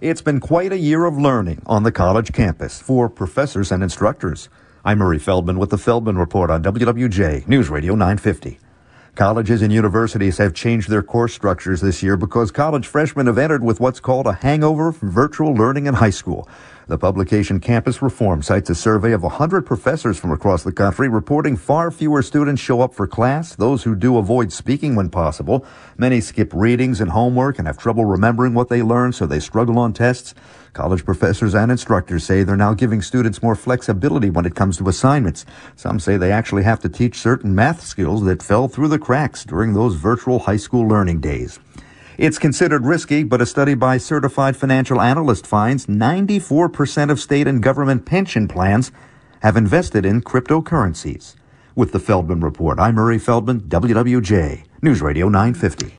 It's been quite a year of learning on the college campus for professors and instructors. I'm Murray Feldman with the Feldman Report on WWJ News Radio 950. Colleges and universities have changed their course structures this year because college freshmen have entered with what's called a hangover from virtual learning in high school. The publication Campus Reform cites a survey of 100 professors from across the country reporting far fewer students show up for class. Those who do avoid speaking when possible. Many skip readings and homework and have trouble remembering what they learned, so they struggle on tests. College professors and instructors say they're now giving students more flexibility when it comes to assignments. Some say they actually have to teach certain math skills that fell through the cracks during those virtual high school learning days. It's considered risky, but a study by certified financial analyst finds 94% of state and government pension plans have invested in cryptocurrencies. With the Feldman Report, I'm Murray Feldman, WWJ, News Radio 950.